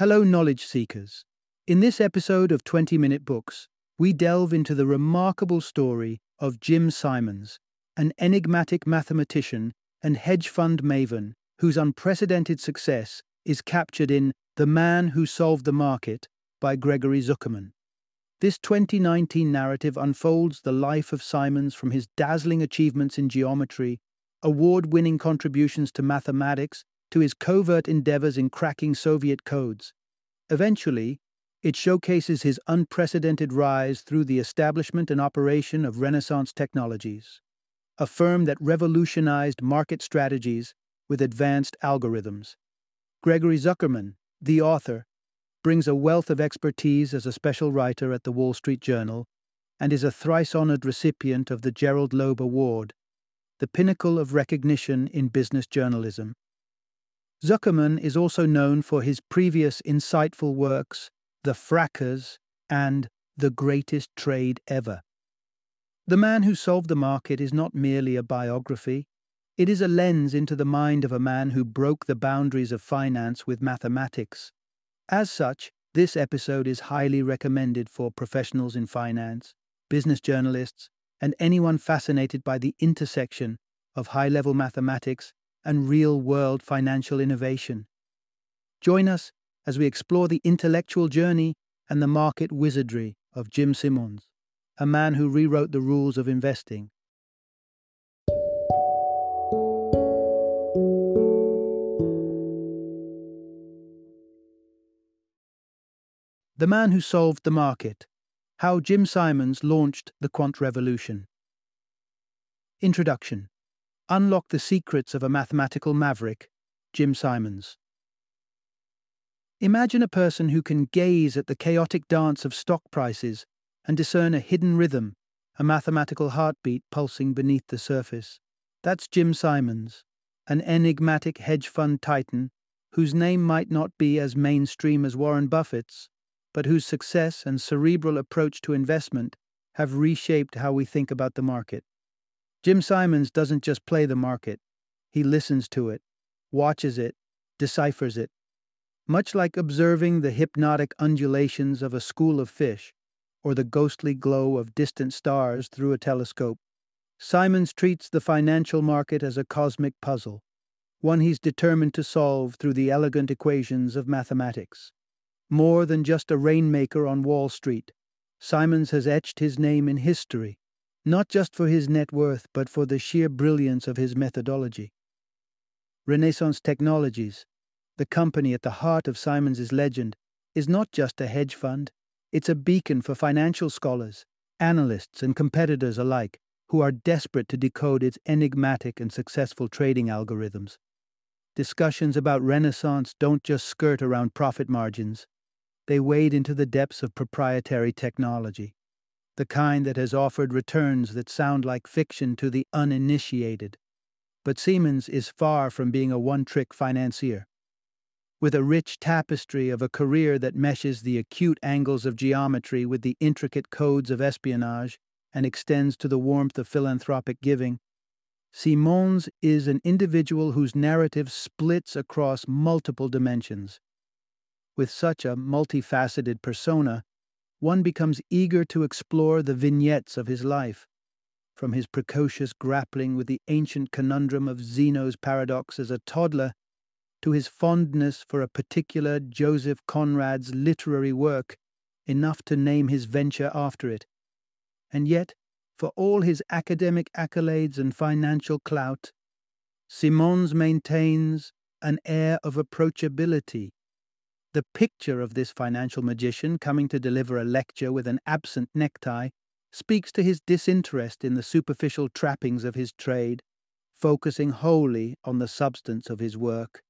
Hello, knowledge seekers. In this episode of 20 Minute Books, we delve into the remarkable story of Jim Simons, an enigmatic mathematician and hedge fund maven whose unprecedented success is captured in The Man Who Solved the Market by Gregory Zuckerman. This 2019 narrative unfolds the life of Simons from his dazzling achievements in geometry, award winning contributions to mathematics, to his covert endeavors in cracking Soviet codes. Eventually, it showcases his unprecedented rise through the establishment and operation of Renaissance Technologies, a firm that revolutionized market strategies with advanced algorithms. Gregory Zuckerman, the author, brings a wealth of expertise as a special writer at the Wall Street Journal and is a thrice honored recipient of the Gerald Loeb Award, the pinnacle of recognition in business journalism. Zuckerman is also known for his previous insightful works, The Frackers and The Greatest Trade Ever. The Man Who Solved the Market is not merely a biography, it is a lens into the mind of a man who broke the boundaries of finance with mathematics. As such, this episode is highly recommended for professionals in finance, business journalists, and anyone fascinated by the intersection of high level mathematics and real world financial innovation. Join us as we explore the intellectual journey and the market wizardry of Jim Simons, a man who rewrote the rules of investing. The Man Who Solved the Market How Jim Simons Launched the Quant Revolution. Introduction Unlock the Secrets of a Mathematical Maverick, Jim Simons. Imagine a person who can gaze at the chaotic dance of stock prices and discern a hidden rhythm, a mathematical heartbeat pulsing beneath the surface. That's Jim Simons, an enigmatic hedge fund titan whose name might not be as mainstream as Warren Buffett's, but whose success and cerebral approach to investment have reshaped how we think about the market. Jim Simons doesn't just play the market, he listens to it, watches it, deciphers it. Much like observing the hypnotic undulations of a school of fish or the ghostly glow of distant stars through a telescope, Simons treats the financial market as a cosmic puzzle, one he's determined to solve through the elegant equations of mathematics. More than just a rainmaker on Wall Street, Simons has etched his name in history not just for his net worth, but for the sheer brilliance of his methodology. Renaissance Technologies, the company at the heart of Simons's legend, is not just a hedge fund, it's a beacon for financial scholars, analysts, and competitors alike who are desperate to decode its enigmatic and successful trading algorithms. Discussions about Renaissance don't just skirt around profit margins, they wade into the depths of proprietary technology the kind that has offered returns that sound like fiction to the uninitiated. But Simons is far from being a one trick financier. With a rich tapestry of a career that meshes the acute angles of geometry with the intricate codes of espionage and extends to the warmth of philanthropic giving, Simons is an individual whose narrative splits across multiple dimensions. With such a multifaceted persona, one becomes eager to explore the vignettes of his life, from his precocious grappling with the ancient conundrum of Zeno's paradox as a toddler to his fondness for a particular Joseph Conrad's literary work, enough to name his venture after it. And yet, for all his academic accolades and financial clout, Simons maintains an air of approachability the picture of this financial magician coming to deliver a lecture with an absent necktie speaks to his disinterest in the superficial trappings of his trade, focusing wholly on the substance of his work.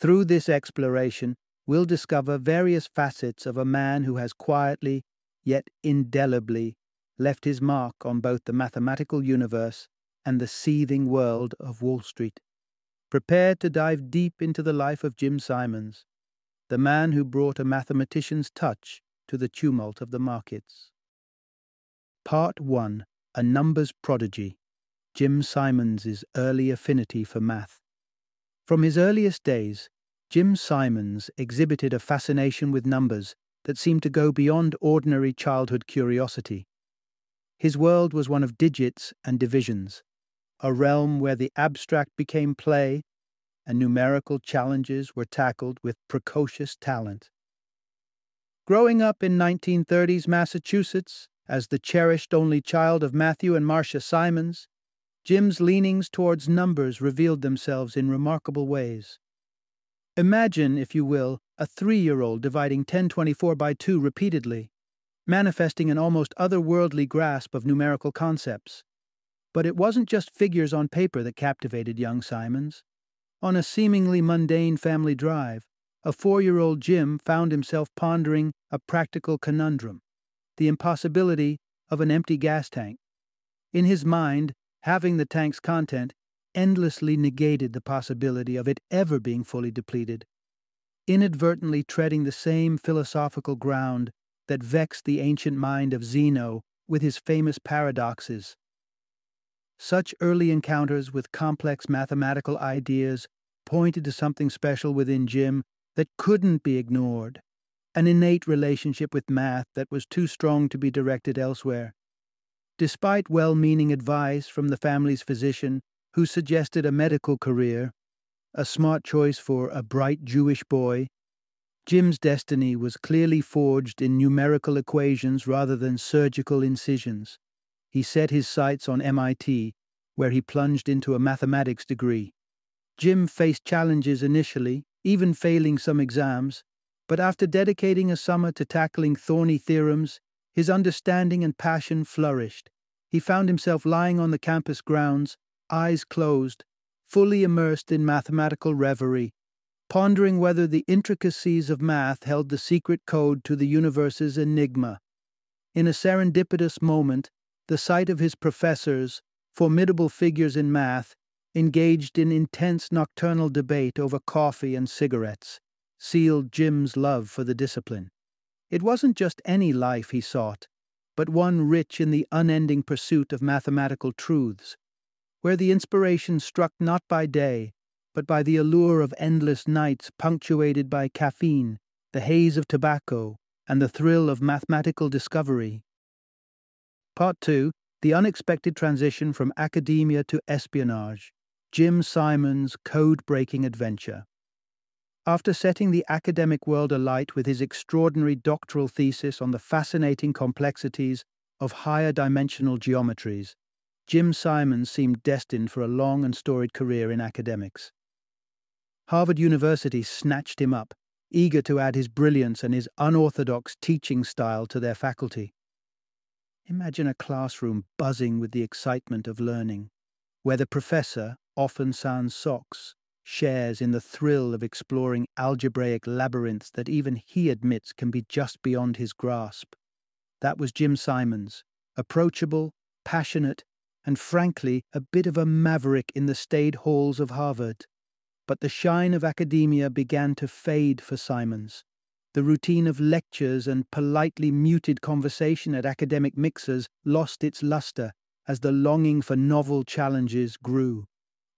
Through this exploration, we'll discover various facets of a man who has quietly, yet indelibly, left his mark on both the mathematical universe and the seething world of Wall Street. Prepare to dive deep into the life of Jim Simons the man who brought a mathematician's touch to the tumult of the markets. Part 1 A Numbers Prodigy Jim Simons's Early Affinity for Math. From his earliest days, Jim Simons exhibited a fascination with numbers that seemed to go beyond ordinary childhood curiosity. His world was one of digits and divisions, a realm where the abstract became play and numerical challenges were tackled with precocious talent. Growing up in 1930s Massachusetts as the cherished only child of Matthew and Marcia Simons, Jim's leanings towards numbers revealed themselves in remarkable ways. Imagine, if you will, a three year old dividing 1024 by 2 repeatedly, manifesting an almost otherworldly grasp of numerical concepts. But it wasn't just figures on paper that captivated young Simons. On a seemingly mundane family drive, a four year old Jim found himself pondering a practical conundrum the impossibility of an empty gas tank. In his mind, having the tank's content endlessly negated the possibility of it ever being fully depleted, inadvertently treading the same philosophical ground that vexed the ancient mind of Zeno with his famous paradoxes. Such early encounters with complex mathematical ideas pointed to something special within Jim that couldn't be ignored, an innate relationship with math that was too strong to be directed elsewhere. Despite well meaning advice from the family's physician who suggested a medical career, a smart choice for a bright Jewish boy, Jim's destiny was clearly forged in numerical equations rather than surgical incisions. He set his sights on MIT, where he plunged into a mathematics degree. Jim faced challenges initially, even failing some exams, but after dedicating a summer to tackling thorny theorems, his understanding and passion flourished. He found himself lying on the campus grounds, eyes closed, fully immersed in mathematical reverie, pondering whether the intricacies of math held the secret code to the universe's enigma. In a serendipitous moment, the sight of his professors, formidable figures in math, engaged in intense nocturnal debate over coffee and cigarettes, sealed Jim's love for the discipline. It wasn't just any life he sought, but one rich in the unending pursuit of mathematical truths, where the inspiration struck not by day, but by the allure of endless nights punctuated by caffeine, the haze of tobacco, and the thrill of mathematical discovery. Part 2 The Unexpected Transition from Academia to Espionage Jim Simons' Code Breaking Adventure. After setting the academic world alight with his extraordinary doctoral thesis on the fascinating complexities of higher dimensional geometries, Jim Simon seemed destined for a long and storied career in academics. Harvard University snatched him up, eager to add his brilliance and his unorthodox teaching style to their faculty. Imagine a classroom buzzing with the excitement of learning, where the professor, often sans socks, shares in the thrill of exploring algebraic labyrinths that even he admits can be just beyond his grasp. That was Jim Simons, approachable, passionate, and frankly, a bit of a maverick in the staid halls of Harvard. But the shine of academia began to fade for Simons. The routine of lectures and politely muted conversation at academic mixers lost its luster as the longing for novel challenges grew.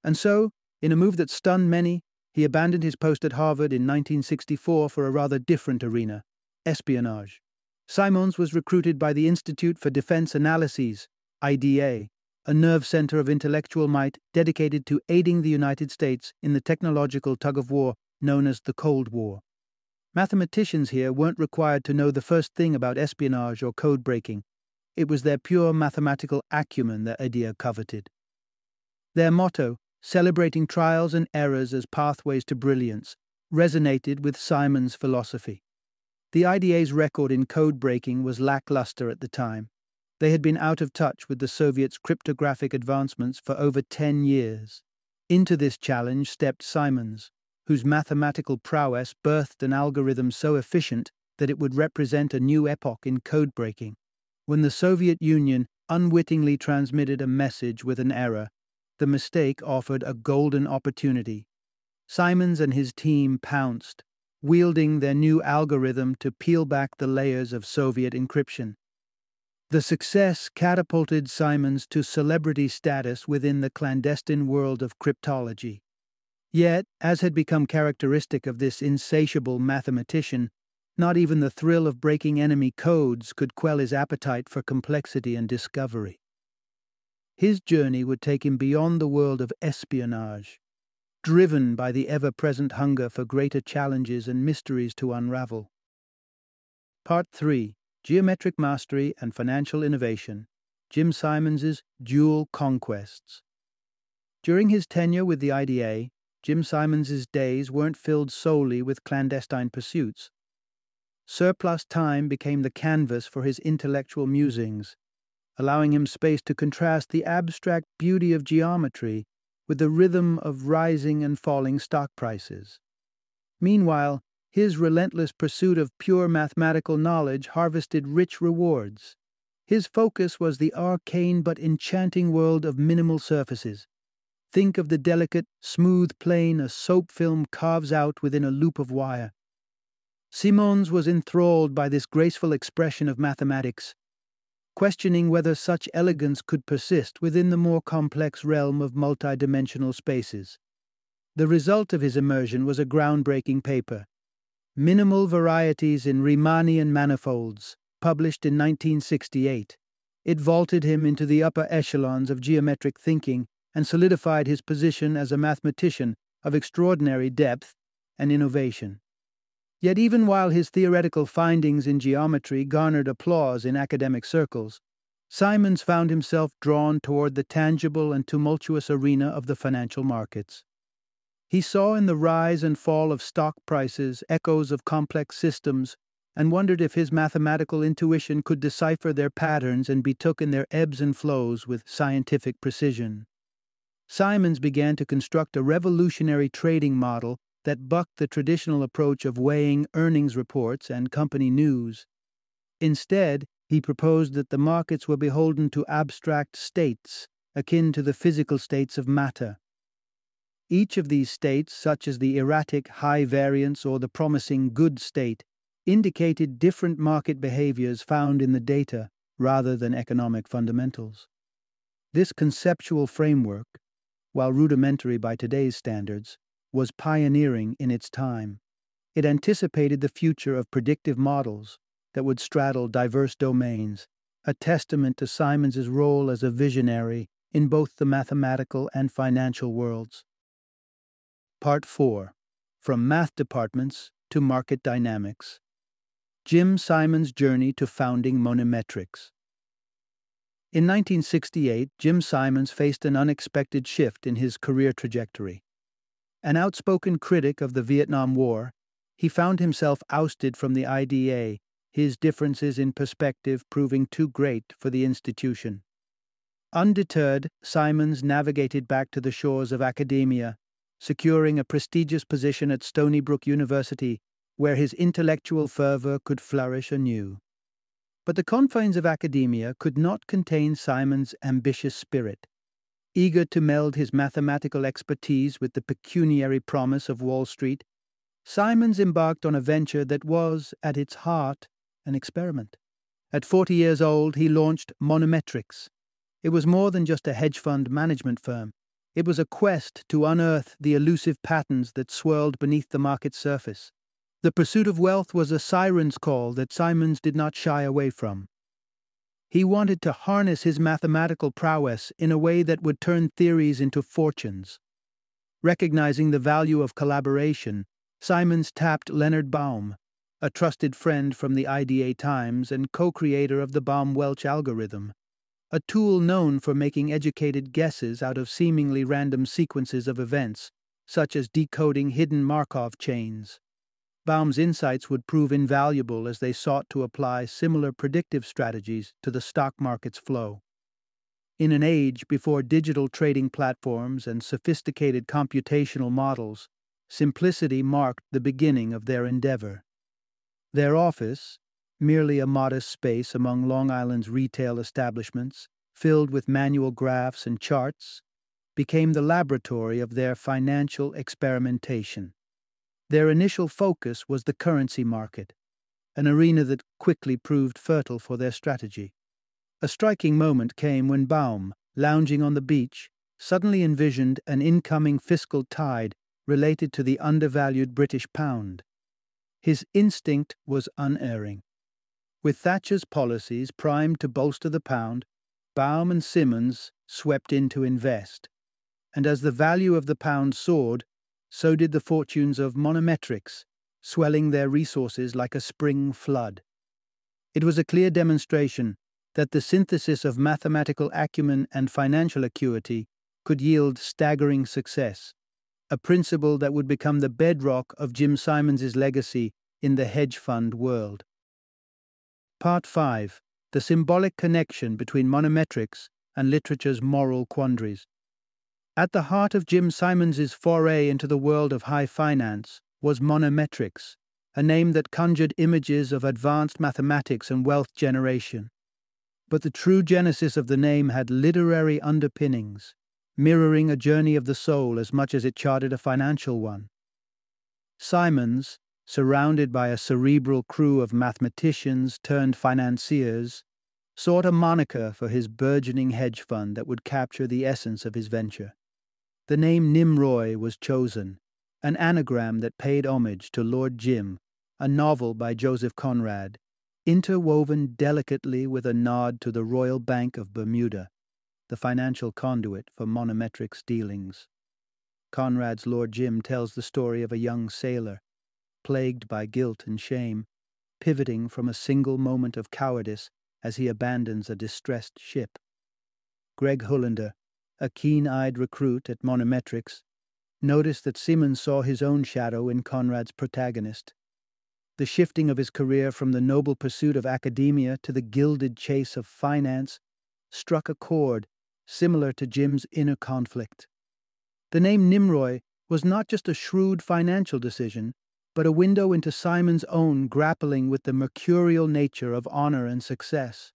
And so, in a move that stunned many, he abandoned his post at Harvard in 1964 for a rather different arena espionage. Simons was recruited by the Institute for Defense Analyses, IDA, a nerve center of intellectual might dedicated to aiding the United States in the technological tug of war known as the Cold War. Mathematicians here weren't required to know the first thing about espionage or code breaking. It was their pure mathematical acumen that IDA coveted. Their motto, celebrating trials and errors as pathways to brilliance, resonated with Simons' philosophy. The IDA's record in code breaking was lackluster at the time, they had been out of touch with the Soviets' cryptographic advancements for over 10 years. Into this challenge stepped Simons, whose mathematical prowess birthed an algorithm so efficient that it would represent a new epoch in code breaking. When the Soviet Union unwittingly transmitted a message with an error, the mistake offered a golden opportunity. Simons and his team pounced, wielding their new algorithm to peel back the layers of Soviet encryption. The success catapulted Simons to celebrity status within the clandestine world of cryptology. Yet, as had become characteristic of this insatiable mathematician, not even the thrill of breaking enemy codes could quell his appetite for complexity and discovery. His journey would take him beyond the world of espionage, driven by the ever present hunger for greater challenges and mysteries to unravel. Part 3 Geometric Mastery and Financial Innovation Jim Simons's Dual Conquests. During his tenure with the IDA, Jim Simons's days weren't filled solely with clandestine pursuits. Surplus time became the canvas for his intellectual musings, allowing him space to contrast the abstract beauty of geometry with the rhythm of rising and falling stock prices. Meanwhile, his relentless pursuit of pure mathematical knowledge harvested rich rewards. His focus was the arcane but enchanting world of minimal surfaces. Think of the delicate, smooth plane a soap film carves out within a loop of wire. Simons was enthralled by this graceful expression of mathematics, questioning whether such elegance could persist within the more complex realm of multidimensional spaces. The result of his immersion was a groundbreaking paper, Minimal Varieties in Riemannian Manifolds, published in 1968. It vaulted him into the upper echelons of geometric thinking and solidified his position as a mathematician of extraordinary depth and innovation. Yet, even while his theoretical findings in geometry garnered applause in academic circles, Simons found himself drawn toward the tangible and tumultuous arena of the financial markets. He saw in the rise and fall of stock prices echoes of complex systems and wondered if his mathematical intuition could decipher their patterns and betook in their ebbs and flows with scientific precision. Simons began to construct a revolutionary trading model that bucked the traditional approach of weighing earnings reports and company news. Instead, he proposed that the markets were beholden to abstract states, akin to the physical states of matter. Each of these states, such as the erratic high variance or the promising good state, indicated different market behaviors found in the data rather than economic fundamentals. This conceptual framework, while rudimentary by today's standards, was pioneering in its time. It anticipated the future of predictive models that would straddle diverse domains, a testament to Simons's role as a visionary in both the mathematical and financial worlds. Part 4 From Math Departments to Market Dynamics Jim Simons' Journey to Founding Monemetrics. In 1968, Jim Simons faced an unexpected shift in his career trajectory. An outspoken critic of the Vietnam War, he found himself ousted from the IDA, his differences in perspective proving too great for the institution. Undeterred, Simons navigated back to the shores of academia, securing a prestigious position at Stony Brook University, where his intellectual fervor could flourish anew. But the confines of academia could not contain Simons' ambitious spirit. Eager to meld his mathematical expertise with the pecuniary promise of Wall Street, Simons embarked on a venture that was, at its heart, an experiment. At 40 years old, he launched Monemetrics. It was more than just a hedge fund management firm. It was a quest to unearth the elusive patterns that swirled beneath the market's surface. The pursuit of wealth was a siren's call that Simons did not shy away from. He wanted to harness his mathematical prowess in a way that would turn theories into fortunes. Recognizing the value of collaboration, Simons tapped Leonard Baum, a trusted friend from the IDA Times and co creator of the Baum Welch algorithm, a tool known for making educated guesses out of seemingly random sequences of events, such as decoding hidden Markov chains. Baum's insights would prove invaluable as they sought to apply similar predictive strategies to the stock market's flow. In an age before digital trading platforms and sophisticated computational models, simplicity marked the beginning of their endeavor. Their office, merely a modest space among Long Island's retail establishments, filled with manual graphs and charts, became the laboratory of their financial experimentation. Their initial focus was the currency market, an arena that quickly proved fertile for their strategy. A striking moment came when Baum, lounging on the beach, suddenly envisioned an incoming fiscal tide related to the undervalued British pound. His instinct was unerring. With Thatcher's policies primed to bolster the pound, Baum and Simons swept in to invest. And as the value of the pound soared, so did the fortunes of Monemetrics, swelling their resources like a spring flood. It was a clear demonstration that the synthesis of mathematical acumen and financial acuity could yield staggering success, a principle that would become the bedrock of Jim Simons's legacy in the hedge fund world. Part 5 The Symbolic Connection Between Monemetrics and Literature's Moral Quandaries. At the heart of Jim Simons's foray into the world of high finance was Monemetrics, a name that conjured images of advanced mathematics and wealth generation. But the true genesis of the name had literary underpinnings, mirroring a journey of the soul as much as it charted a financial one. Simons, surrounded by a cerebral crew of mathematicians turned financiers, sought a moniker for his burgeoning hedge fund that would capture the essence of his venture. The name Limroy was chosen, an anagram that paid homage to Lord Jim, a novel by Joseph Conrad, interwoven delicately with a nod to the Royal Bank of Bermuda, the financial conduit for Monemetrics dealings. Conrad's Lord Jim tells the story of a young sailor, plagued by guilt and shame, pivoting from a single moment of cowardice as he abandons a distressed ship. Greg Hullender, a keen eyed recruit at Monemetrics, noticed that Simons saw his own shadow in Conrad's protagonist. The shifting of his career from the noble pursuit of academia to the gilded chase of finance struck a chord similar to Jim's inner conflict. The name Limroy was not just a shrewd financial decision, but a window into Simons' own grappling with the mercurial nature of honor and success.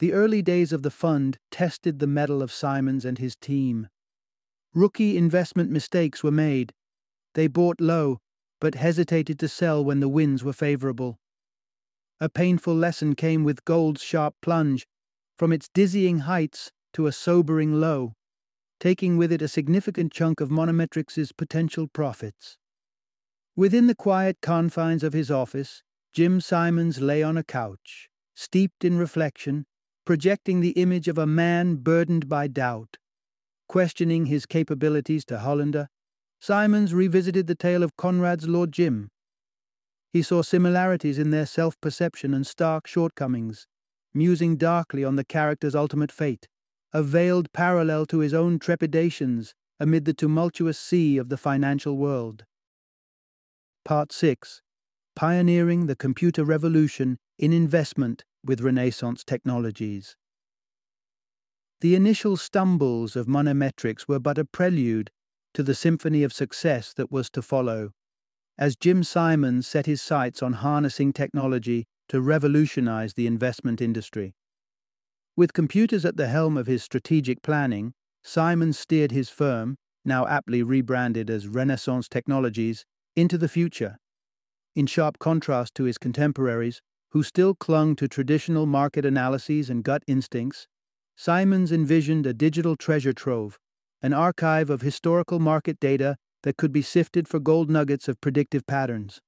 The early days of the fund tested the mettle of Simons and his team. Rookie investment mistakes were made. They bought low, but hesitated to sell when the winds were favorable. A painful lesson came with gold's sharp plunge, from its dizzying heights to a sobering low, taking with it a significant chunk of Monemetrics's potential profits. Within the quiet confines of his office, Jim Simons lay on a couch, steeped in reflection, projecting the image of a man burdened by doubt. Questioning his capabilities to Hullender, Simons revisited the tale of Conrad's Lord Jim. He saw similarities in their self perception and stark shortcomings, musing darkly on the character's ultimate fate, a veiled parallel to his own trepidations amid the tumultuous sea of the financial world. Part 6 Pioneering the Computer Revolution in Investment with Renaissance Technologies. The initial stumbles of Monemetrics were but a prelude to the symphony of success that was to follow, as Jim Simons set his sights on harnessing technology to revolutionize the investment industry. With computers at the helm of his strategic planning, Simons steered his firm, now aptly rebranded as Renaissance Technologies, into the future. In sharp contrast to his contemporaries, who still clung to traditional market analyses and gut instincts, Simons envisioned a digital treasure trove, an archive of historical market data that could be sifted for gold nuggets of predictive patterns.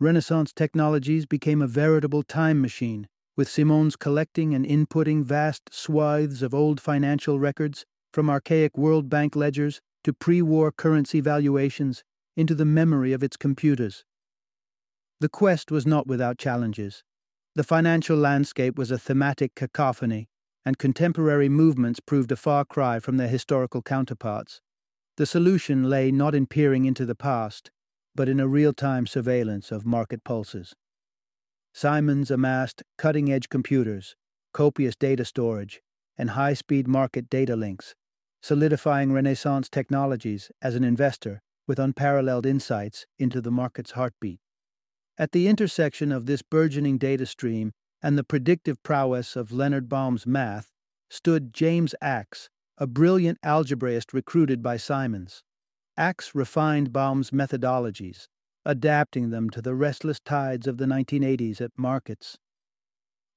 Renaissance technologies became a veritable time machine, with Simons collecting and inputting vast swathes of old financial records, from archaic World Bank ledgers to pre war currency valuations, into the memory of its computers. The quest was not without challenges. The financial landscape was a thematic cacophony, and contemporary movements proved a far cry from their historical counterparts. The solution lay not in peering into the past, but in a real time surveillance of market pulses. Simons amassed cutting edge computers, copious data storage, and high speed market data links, solidifying Renaissance technologies as an investor with unparalleled insights into the market's heartbeat. At the intersection of this burgeoning data stream and the predictive prowess of Leonard Baum's math stood James Ax, a brilliant algebraist recruited by Simons. Ax refined Baum's methodologies, adapting them to the restless tides of the 1980s at markets.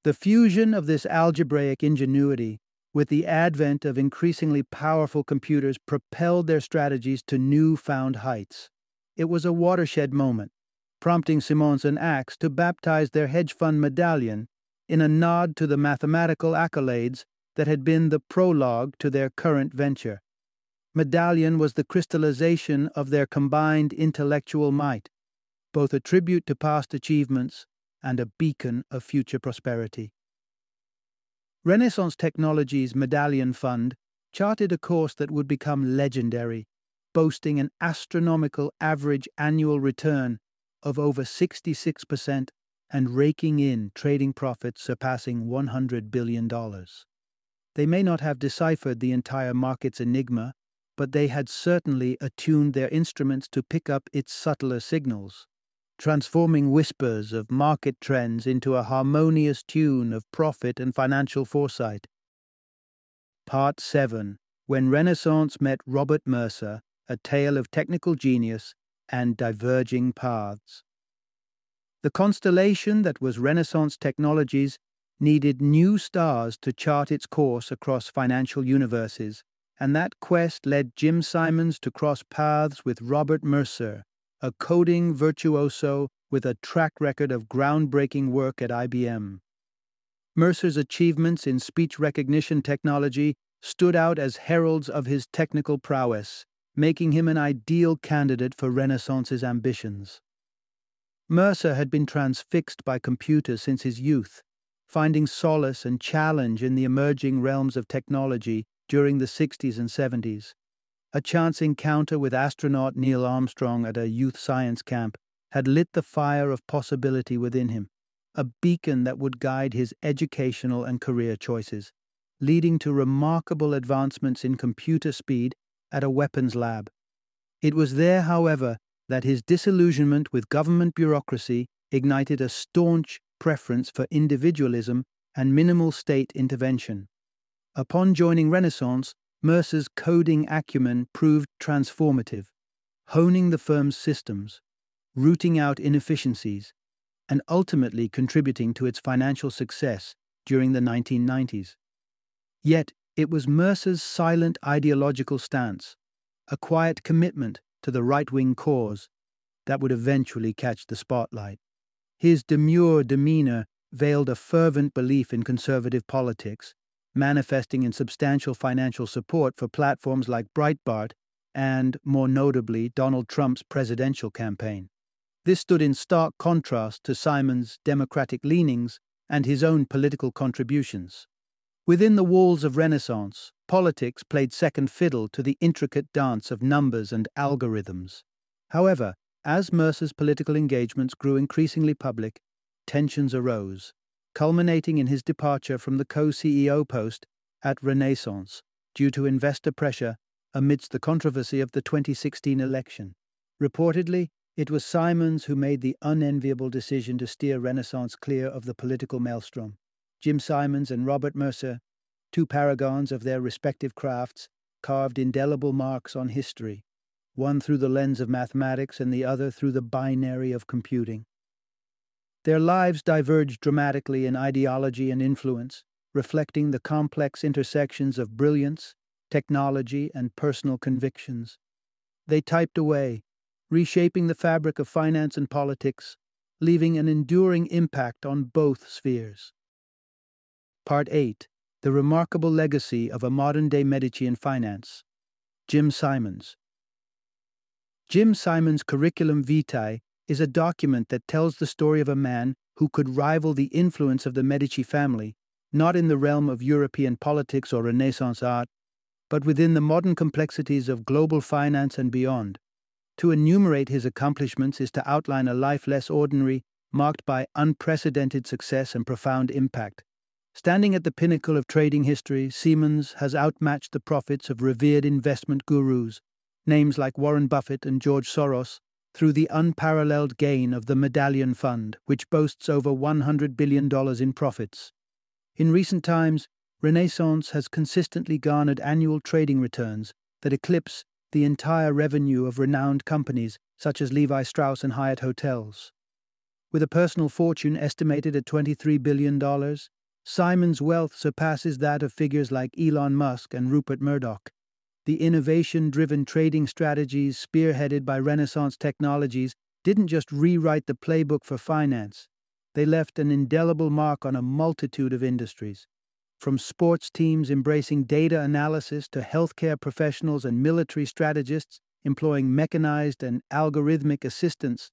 The fusion of this algebraic ingenuity with the advent of increasingly powerful computers, propelled their strategies to new-found heights. It was a watershed moment, prompting Simons and Ax to baptize their hedge fund medallion in a nod to the mathematical accolades that had been the prologue to their current venture. Medallion was the crystallization of their combined intellectual might, both a tribute to past achievements and a beacon of future prosperity. Renaissance Technologies Medallion Fund charted a course that would become legendary, boasting an astronomical average annual return of over 66% and raking in trading profits surpassing $100 billion. They may not have deciphered the entire market's enigma, but they had certainly attuned their instruments to pick up its subtler signals, transforming whispers of market trends into a harmonious tune of profit and financial foresight. Part 7 When Renaissance Met Robert Mercer, a tale of technical genius and diverging paths. The constellation that was Renaissance Technologies needed new stars to chart its course across financial universes, and that quest led Jim Simons to cross paths with Robert Mercer, a coding virtuoso with a track record of groundbreaking work at IBM. Mercer's achievements in speech recognition technology stood out as heralds of his technical prowess, making him an ideal candidate for Renaissance's ambitions. Mercer had been transfixed by computers since his youth, finding solace and challenge in the emerging realms of technology during the 60s and 70s. A chance encounter with astronaut Neil Armstrong at a youth science camp had lit the fire of possibility within him, a beacon that would guide his educational and career choices, leading to remarkable advancements in computer speed at a weapons lab. It was there, however, that his disillusionment with government bureaucracy ignited a staunch preference for individualism and minimal state intervention. Upon joining Renaissance, Mercer's coding acumen proved transformative, honing the firm's systems, rooting out inefficiencies, and ultimately contributing to its financial success during the 1990s. Yet, it was Mercer's silent ideological stance, a quiet commitment to the right wing cause that would eventually catch the spotlight. His demure demeanor veiled a fervent belief in conservative politics, manifesting in substantial financial support for platforms like Breitbart and, more notably, Donald Trump's presidential campaign. This stood in stark contrast to Simons' democratic leanings and his own political contributions. Within the walls of Renaissance, politics played second fiddle to the intricate dance of numbers and algorithms. However, as Mercer's political engagements grew increasingly public, tensions arose, culminating in his departure from the co CEO post at Renaissance due to investor pressure amidst the controversy of the 2016 election. Reportedly, it was Simons who made the unenviable decision to steer Renaissance clear of the political maelstrom. Jim Simons and Robert Mercer two paragons of their respective crafts, carved indelible marks on history, one through the lens of mathematics and the other through the binary of computing. Their lives diverged dramatically in ideology and influence, reflecting the complex intersections of brilliance, technology, and personal convictions. They typed away, reshaping the fabric of finance and politics, leaving an enduring impact on both spheres. Part 8 the Remarkable Legacy of a Modern Day Medici in Finance, Jim Simons. Jim Simons' Curriculum Vitae is a document that tells the story of a man who could rival the influence of the Medici family, not in the realm of European politics or Renaissance art, but within the modern complexities of global finance and beyond. To enumerate his accomplishments is to outline a life less ordinary, marked by unprecedented success and profound impact. Standing at the pinnacle of trading history, Simons has outmatched the profits of revered investment gurus, names like Warren Buffett and George Soros, through the unparalleled gain of the Medallion Fund, which boasts over $100 billion in profits. In recent times, Renaissance has consistently garnered annual trading returns that eclipse the entire revenue of renowned companies such as Levi Strauss and Hyatt Hotels. With a personal fortune estimated at $23 billion, Simons' wealth surpasses that of figures like Elon Musk and Rupert Murdoch. The innovation driven trading strategies spearheaded by Renaissance Technologies didn't just rewrite the playbook for finance, they left an indelible mark on a multitude of industries. From sports teams embracing data analysis to healthcare professionals and military strategists employing mechanized and algorithmic assistance,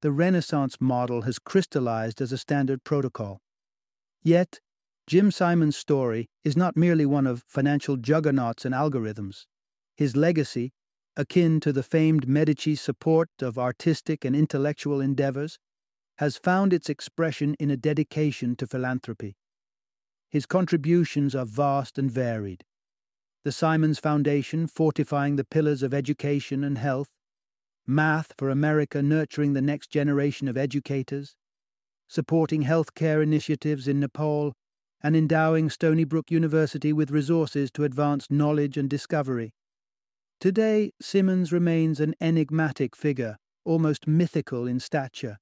the Renaissance model has crystallized as a standard protocol. Yet, Jim Simons' story is not merely one of financial juggernauts and algorithms. His legacy, akin to the famed Medici support of artistic and intellectual endeavors, has found its expression in a dedication to philanthropy. His contributions are vast and varied. The Simons Foundation fortifying the pillars of education and health, Math for America nurturing the next generation of educators, supporting healthcare initiatives in Nepal and endowing Stony Brook University with resources to advance knowledge and discovery. Today, Simons remains an enigmatic figure, almost mythical in stature.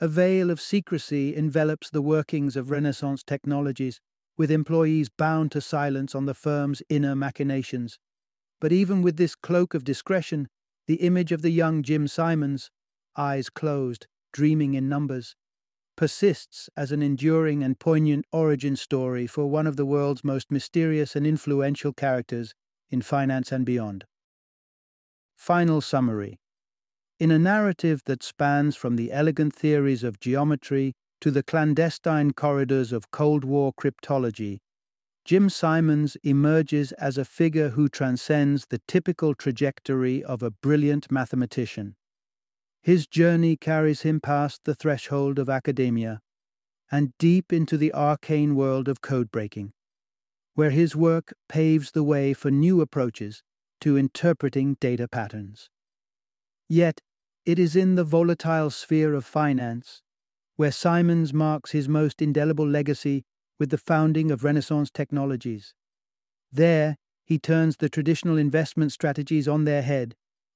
A veil of secrecy envelops the workings of Renaissance technologies, with employees bound to silence on the firm's inner machinations. But even with this cloak of discretion, the image of the young Jim Simons, eyes closed, dreaming in numbers, persists as an enduring and poignant origin story for one of the world's most mysterious and influential characters in finance and beyond. Final summary In a narrative that spans from the elegant theories of geometry to the clandestine corridors of Cold War cryptology, Jim Simons emerges as a figure who transcends the typical trajectory of a brilliant mathematician. His journey carries him past the threshold of academia and deep into the arcane world of code breaking, where his work paves the way for new approaches to interpreting data patterns. Yet, it is in the volatile sphere of finance where Simons marks his most indelible legacy with the founding of Renaissance Technologies. There, he turns the traditional investment strategies on their head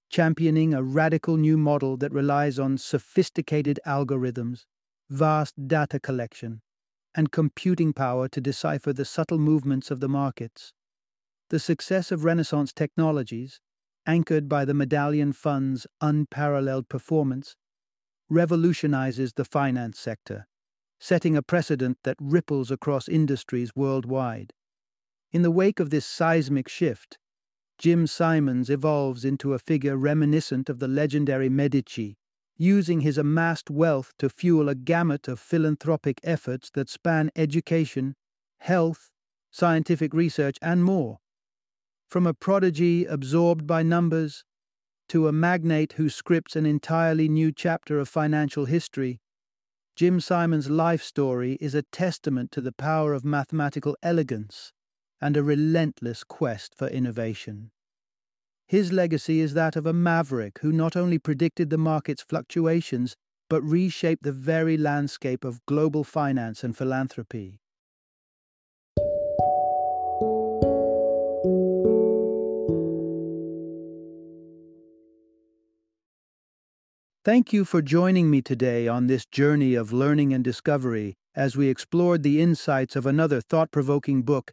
championing a radical new model that relies on sophisticated algorithms, vast data collection, and computing power to decipher the subtle movements of the markets. The success of Renaissance technologies, anchored by the Medallion Fund's unparalleled performance, revolutionizes the finance sector, setting a precedent that ripples across industries worldwide. In the wake of this seismic shift, Jim Simons evolves into a figure reminiscent of the legendary Medici, using his amassed wealth to fuel a gamut of philanthropic efforts that span education, health, scientific research, and more. From a prodigy absorbed by numbers to a magnate who scripts an entirely new chapter of financial history, Jim Simons' life story is a testament to the power of mathematical elegance and a relentless quest for innovation. His legacy is that of a maverick who not only predicted the market's fluctuations, but reshaped the very landscape of global finance and philanthropy. Thank you for joining me today on this journey of learning and discovery as we explored the insights of another thought provoking book